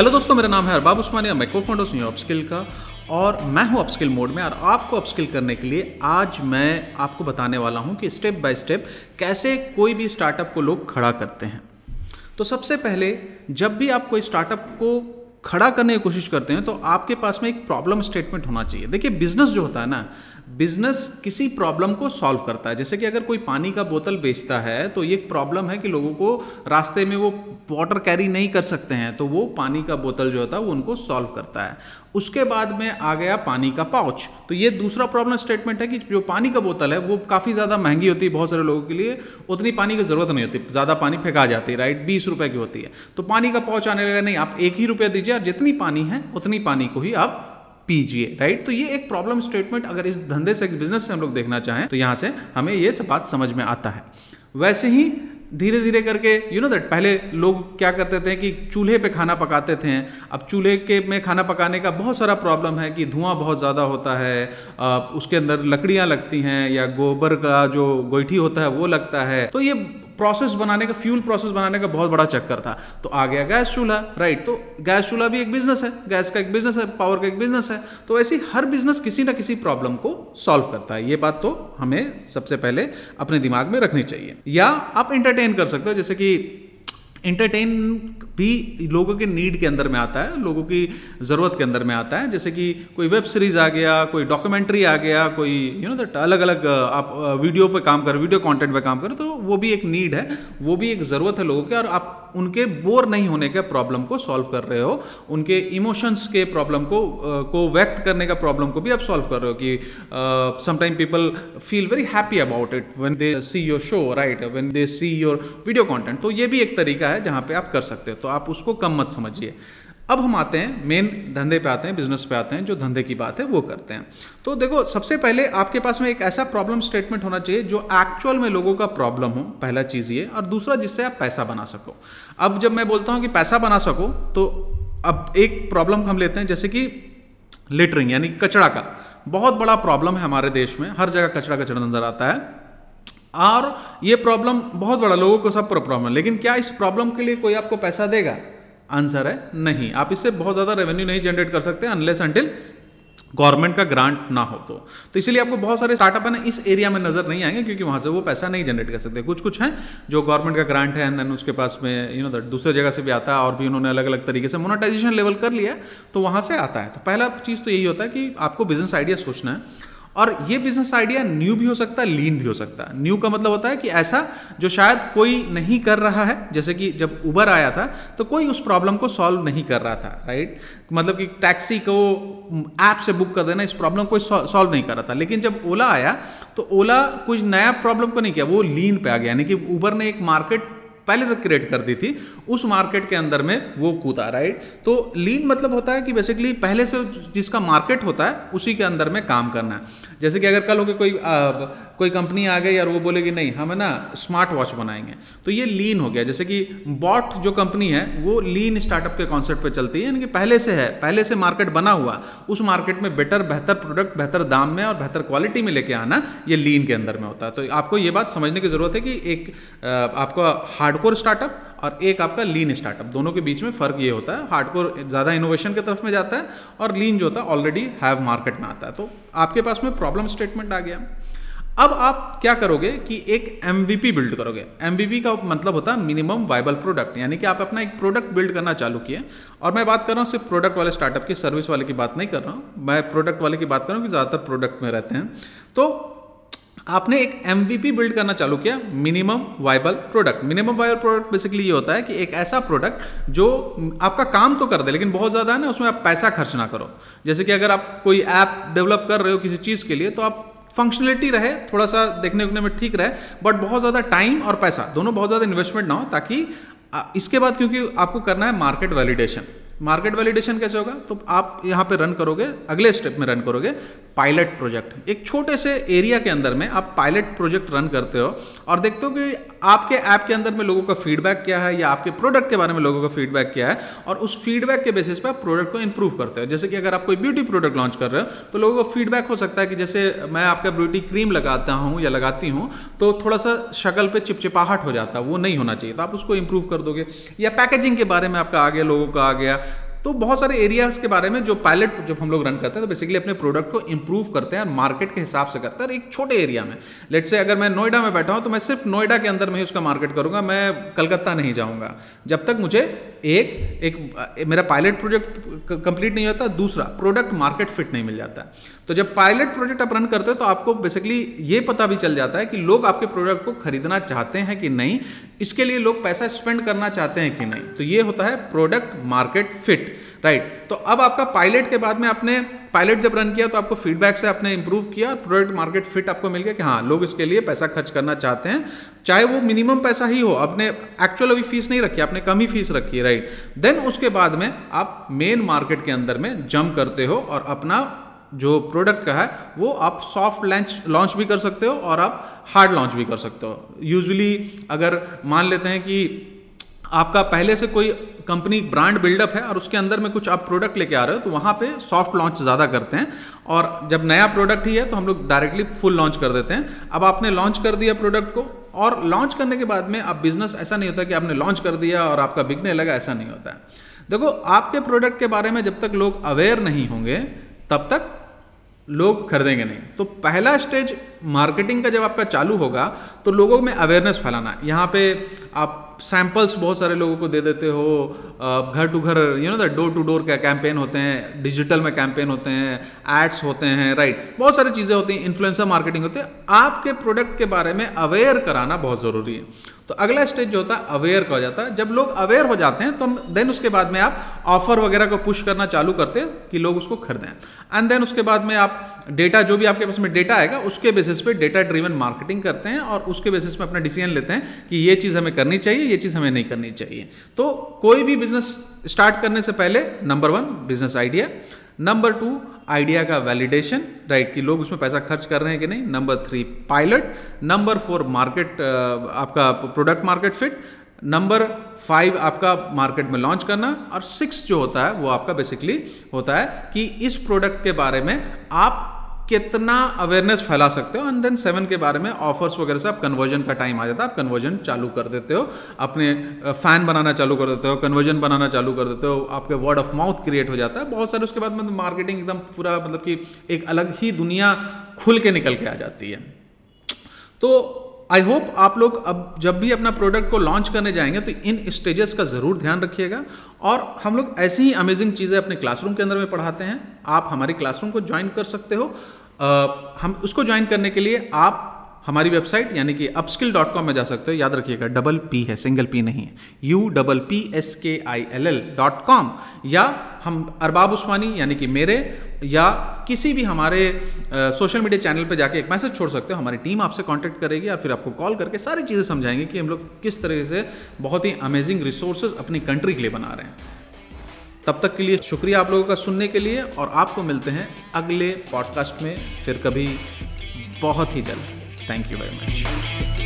Hello दोस्तों, मेरा नाम है अरबाब उस्मानिया मैं को फाउंडर हूँ अपस्किल का और मैं हूँ अपस्किल मोड में और आपको अपस्किल करने के लिए आज मैं आपको बताने वाला हूँ कि स्टेप बाय स्टेप कैसे कोई भी स्टार्टअप को लोग खड़ा करते हैं। तो सबसे पहले, जब भी आप कोई स्टार्टअप को खड़ा करने की कोशिश करते हैं तो आपके पास में एक प्रॉब्लम स्टेटमेंट होना चाहिए। देखिए बिज़नेस जो होता है ना बिज़नेस किसी प्रॉब्लम को सॉल्व करता है। जैसे कि अगर कोई पानी का बोतल बेचता है तो ये प्रॉब्लम है कि लोगों को रास्ते में वो वाटर कैरी नहीं कर सकते हैं तो वो पानी का बोतल जो होता है, वो उनको सॉल्व करता है। उसके बाद में आ गया पानी का पाउच। तो ये दूसरा प्रॉब्लम स्टेटमेंट है कि जो पानी का बोतल है, वो काफ़ी ज़्यादा महँगी होती है बहुत सारे लोगों के लिए। उतनी पानी की ज़रूरत नहीं होती, ज़्यादा पानी फेंका जाती है राइट बीस रुपये की होती है। तो पानी का पाउच आने लगा, नहीं, आप एक ही रुपया दीजिए और जितनी पानी है, उतनी पानी को ही आप पीजिए राइट तो ये एक प्रॉब्लम स्टेटमेंट अगर इस धंधे से बिज़नेस से हम लोग देखना चाहें तो यहाँ से हमें ये सब बात समझ में आता है। वैसे ही धीरे धीरे करके यू नो दैट पहले लोग क्या करते थे कि चूल्हे पे खाना पकाते थे। अब चूल्हे के में खाना पकाने का बहुत सारा प्रॉब्लम है कि धुआँ बहुत ज़्यादा होता है उसके अंदर लकड़ियाँ लगती हैं या गोबर का जो गोईठी होता है वो लगता है। तो ये प्रोसेस बनाने का फ्यूल प्रोसेस बनाने का बहुत बड़ा चक्कर था। तो आ गया गैस चूल्हा राइट तो गैस चूल्हा भी एक बिज़नेस है, गैस का एक बिज़नेस है पावर का एक बिज़नेस है तो ऐसे हर बिज़नेस किसी ना किसी प्रॉब्लम को सॉल्व करता है। ये बात तो हमें सबसे पहले अपने दिमाग में रखनी चाहिए। या आप इंटरटेन कर सकते हो, जैसे कि इंटरटेन भी लोगों के नीड के अंदर में आता है, लोगों की ज़रूरत के अंदर में आता है। जैसे कि कोई वेब सीरीज़ आ गया, कोई डॉक्यूमेंट्री आ गया, कोई यू नो दैट अलग अलग आप वीडियो पे काम करो वीडियो कंटेंट पे काम करो तो वो भी एक नीड है, वो भी एक ज़रूरत है लोगों की। और आप उनके बोर नहीं होने के प्रॉब्लम को सॉल्व कर रहे हो, उनके इमोशंस के प्रॉब्लम को को व्यक्त करने का प्रॉब्लम को भी आप सॉल्व कर रहे हो कि sometime people feel very happy about it when they see your show right when they see your video content तो ये भी एक तरीका है जहाँ पे आप कर सकते हो। तो आप उसको कम मत समझिए। अब हम आते हैं मेन धंधे पे आते हैं बिज़नेस पे आते हैं, जो धंधे की बात है, वो करते हैं। तो देखो, सबसे पहले आपके पास में एक ऐसा प्रॉब्लम स्टेटमेंट होना चाहिए, जो एक्चुअल में लोगों का प्रॉब्लम हो, पहला चीज़ ये, और दूसरा जिससे आप पैसा बना सको। अब जब मैं बोलता हूँ कि पैसा बना सको तो अब एक प्रॉब्लम हम लेते हैं, जैसे कि लिटरिंग यानी कचरा का। बहुत बड़ा प्रॉब्लम है हमारे देश में, हर जगह कचरा कचरा नज़र आता है। और ये प्रॉब्लम बहुत बड़ा, लोगों को सब प्रॉब्लम है। लेकिन क्या इस प्रॉब्लम के लिए कोई आपको पैसा देगा? आंसर है नहीं। आप इससे बहुत ज़्यादा रेवेन्यू नहीं जनरेट कर सकते अनलेस अंटिल गवर्नमेंट का ग्रांट ना हो तो। तो इसलिए आपको बहुत सारे स्टार्टअप है ना, इस एरिया में नज़र नहीं आएँगे क्योंकि वहाँ से वो पैसा नहीं जनरेट कर सकते। कुछ कुछ हैं जो गवर्नमेंट का ग्रांट है एंड देन उसके पास में यू नो दूसरे जगह से भी आता है और भी उन्होंने अलग अलग तरीके से मोनेटाइजेशन लेवल कर लिया तो वहाँ से आता है। तो पहला चीज़ तो यही होता है कि आपको बिज़नेस आइडिया सोचना है। और ये बिज़नेस आइडिया न्यू भी हो सकता है लीन भी हो सकता है। न्यू का मतलब होता है कि ऐसा जो शायद कोई नहीं कर रहा है, जैसे कि जब उबर आया था तो कोई उस प्रॉब्लम को सॉल्व नहीं कर रहा था राइट मतलब कि टैक्सी को ऐप से बुक कर देना, इस प्रॉब्लम को सॉल्व नहीं कर रहा था। लेकिन जब ओला आया तो ओला कुछ नया प्रॉब्लम को नहीं किया, वो लीन पे आ गया। यानी कि उबर ने एक मार्केट पहले से क्रिएट कर दी थी उस मार्केट के अंदर में वो कूदा राइट तो लीन मतलब होता है कि बेसिकली पहले से जिसका मार्केट होता है उसी के अंदर में काम करना है। जैसे कि अगर कल हो कोई आ, कोई कंपनी आ गई और वो बोलेगी नहीं हम ना स्मार्ट वॉच बनाएँगे। तो ये लीन हो गया। जैसे कि बॉट जो कंपनी है वो लीन स्टार्टअप के कॉन्सेप्ट पे चलती है यानी कि पहले से है पहले से मार्केट बना हुआ उस मार्केट में बेटर बेहतर प्रोडक्ट बेहतर दाम में और बेहतर क्वालिटी में लेके आना ये लीन के अंदर में होता है। तो आपको ये बात समझने की ज़रूरत है कि एक आपका हार्डकोर स्टार्टअप और एक आपका लीन स्टार्टअप दोनों के बीच में फ़र्क ये होता है हार्डकोर ज़्यादा इनोवेशन की तरफ़ में जाता है और लीन जो होता है ऑलरेडी हैव मार्केट में आता है. तो आपके पास में प्रॉब्लम स्टेटमेंट आ गया। अब आप क्या करोगे कि एक एमवीपी बिल्ड करोगे। एम का मतलब होता है मिनिमम वाइबल प्रोडक्ट यानी कि आप अपना एक प्रोडक्ट बिल्ड करना चालू किए। और मैं बात कर रहा हूँ सिर्फ़ प्रोडक्ट वाले स्टार्टअप की सर्विस वाले की बात नहीं कर रहा हूँ। मैं प्रोडक्ट वाले की बात कर रहा हूँ कि ज़्यादातर प्रोडक्ट में रहते हैं। तो आपने एक एम बिल्ड करना चालू किया minimum viable product minimum viable product basically ये होता है कि एक ऐसा प्रोडक्ट जो आपका काम तो कर दे, लेकिन बहुत ज़्यादा है ना, उसमें आप पैसा खर्च ना करो। जैसे कि अगर आप कोई ऐप डेवलप कर रहे हो किसी चीज़ के लिए तो आप फंक्शनलिटी रहे थोड़ा सा देखने उखने में ठीक रहे बट बहुत ज़्यादा टाइम और पैसा, दोनों बहुत ज़्यादा इन्वेस्टमेंट ना हो, ताकि इसके बाद क्योंकि आपको करना है मार्केट वैलिडेशन मार्केट वैलिडेशन कैसे होगा? तो आप यहाँ पे रन करोगे, अगले स्टेप में रन करोगे पायलट प्रोजेक्ट। एक छोटे से एरिया के अंदर में आप पायलट प्रोजेक्ट रन करते हो और देखते हो कि आपके ऐप के अंदर में लोगों का फीडबैक क्या है या आपके प्रोडक्ट के बारे में लोगों का फीडबैक क्या है और उस फीडबैक के बेसिस पे आप प्रोडक्ट को इंप्रूव करते हो। जैसे कि अगर आप कोई ब्यूटी प्रोडक्ट लॉन्च कर रहे हो तो लोगों का फीडबैक हो सकता है कि जैसे मैं आपका ब्यूटी क्रीम लगाता हूँ या लगाती हूँ तो थोड़ा सा शक्ल पे चिपचिपाहट हो जाता है, वो नहीं होना चाहिए। तो आप उसको इंप्रूव कर दोगे। या पैकेजिंग के बारे में आपका आ गया लोगों का आ गया तो बहुत सारे एरियाज़ के बारे में जो पायलट जब हम लोग रन करते हैं तो बेसिकली अपने प्रोडक्ट को इंप्रूव करते हैं और मार्केट के हिसाब से करते हैं। एक छोटे एरिया में लेट से अगर मैं नोएडा में बैठा हूँ तो मैं सिर्फ़ नोएडा के अंदर में ही उसका मार्केट करूँगा, मैं कलकत्ता नहीं जाऊँगा। जब तक मुझे एक एक, मेरा पायलट प्रोजेक्ट कंप्लीट नहीं होता, दूसरा प्रोडक्ट मार्केट फिट नहीं मिल जाता। तो जब पायलट प्रोजेक्ट आप रन करते हो तो आपको बेसिकली ये पता भी चल जाता है कि लोग आपके प्रोडक्ट को खरीदना चाहते हैं कि नहीं, इसके लिए लोग पैसा स्पेंड करना चाहते हैं कि नहीं। तो ये होता है प्रोडक्ट मार्केट फिट राइट तो अब आपका पायलट के बाद में आपने पायलट जब रन किया तो आपको फीडबैक से आपने इंप्रूव किया प्रोडक्ट मार्केट फिट आपको मिल गया कि हाँ लोग इसके लिए पैसा खर्च करना चाहते हैं, चाहे वो मिनिमम पैसा ही हो। आपने एक्चुअल अभी फ़ीस नहीं रखी, आपने कम ही फ़ीस रखी है राइट देन उसके बाद में आप मेन मार्केट के अंदर में जम करते हो और अपना जो प्रोडक्ट का है, वो आप सॉफ्ट लॉन्च लॉन्च भी कर सकते हो और आप हार्ड लॉन्च भी कर सकते हो। यूजुअली अगर मान लेते हैं कि आपका पहले से कोई कंपनी ब्रांड बिल्डअप है और उसके अंदर में कुछ आप प्रोडक्ट लेके आ रहे हो तो वहाँ पे सॉफ्ट लॉन्च ज़्यादा करते हैं और जब नया प्रोडक्ट ही है तो हम लोग डायरेक्टली फुल लॉन्च कर देते हैं। अब आपने लॉन्च कर दिया प्रोडक्ट को और लॉन्च करने के बाद में आप बिज़नेस ऐसा नहीं होता कि आपने लॉन्च कर दिया और आपका बिकने लगा, ऐसा नहीं होता है। देखो, आपके प्रोडक्ट के बारे में जब तक लोग अवेयर नहीं होंगे, तब तक लोग खरीदेंगे नहीं। तो पहला स्टेज मार्केटिंग का जब आपका चालू होगा तो लोगों में अवेयरनेस फैलाना। यहाँ पे आप सैंपल्स बहुत सारे लोगों को दे देते हो। घर टू घर you know the door to door campaign होते हैं डिजिटल में कैंपेन होते हैं एड्स होते हैं राइट बहुत सारी चीज़ें होती हैं इन्फ्लुएंसर मार्केटिंग होती है। आपके प्रोडक्ट के बारे में अवेयर कराना बहुत ज़रूरी है। तो अगला स्टेज जो होता है अवेयर का हो जाता है। जब लोग अवेयर हो जाते हैं तो देन उसके बाद में आप ऑफ़र वगैरह को पुश करना चालू करते हैं कि लोग उसको खरीदें। एंड देन उसके बाद में आप डेटा जो भी आपके पास में डेटा आएगा, उसके बेसिस पे डेटा ड्रिवन मार्केटिंग करते हैं और उसके बेसिस पे अपना डिसीज़न लेते हैं कि ये चीज़ हमें करनी चाहिए ये चीज़ हमें नहीं करनी चाहिए। तो कोई भी बिज़नेस स्टार्ट करने से पहले number one business idea number two idea का वैलिडेशन राइट कि लोग उसमें पैसा खर्च कर रहे हैं कि नहीं? Number three pilot number four market आपका product market fit number five आपका मार्केट में लॉन्च करना, और सिक्स जो होता है, वो आपका बेसिकली होता है कि इस प्रोडक्ट के बारे में आप कितना अवेयरनेस फैला सकते हो? एंड देन सेवन के बारे में ऑफर्स वगैरह से आप कन्वर्जन का टाइम आ जाता है। आप कन्वर्जन चालू कर देते हो। अपने फ़ैन बनाना चालू कर देते हो कन्वर्जन बनाना चालू कर देते हो। आपके वर्ड ऑफ़ माउथ क्रिएट हो जाता है। बहुत सारे उसके बाद मतलब मार्केटिंग एकदम पूरा मतलब कि एक अलग ही दुनिया खुल के निकल के आ जाती है। तो आई होप आप लोग अब जब भी अपना प्रोडक्ट को लॉन्च करने जाएँगे तो इन स्टेजेस का ज़रूर ध्यान रखिएगा। और हम लोग ऐसी ही अमेजिंग चीज़ें अपने क्लासरूम के अंदर में पढ़ाते हैं। आप हमारी क्लासरूम को ज्वाइन कर सकते हो। आ, हम उसको ज्वाइन करने के लिए आप हमारी वेबसाइट यानी कि अपस्किल डॉट कॉम में जा सकते हो। याद रखिएगा डबल पी है सिंगल पी नहीं है। U double P S K I L L dot com या हम अरबाब उस्मानी यानी कि मेरे या किसी भी हमारे सोशल मीडिया चैनल पर जाके एक मैसेज छोड़ सकते हो। हमारी टीम आपसे कांटेक्ट करेगी और फिर आपको कॉल करके सारी चीज़ें समझाएँगे कि हम लोग किस तरह से बहुत ही अमेजिंग रिसोर्सेज अपनी कंट्री के लिए बना रहे हैं। तब तक के लिए शुक्रिया आप लोगों का सुनने के लिए और आपको मिलते हैं अगले पॉडकास्ट में। फिर कभी बहुत ही जल्द। Thank you very much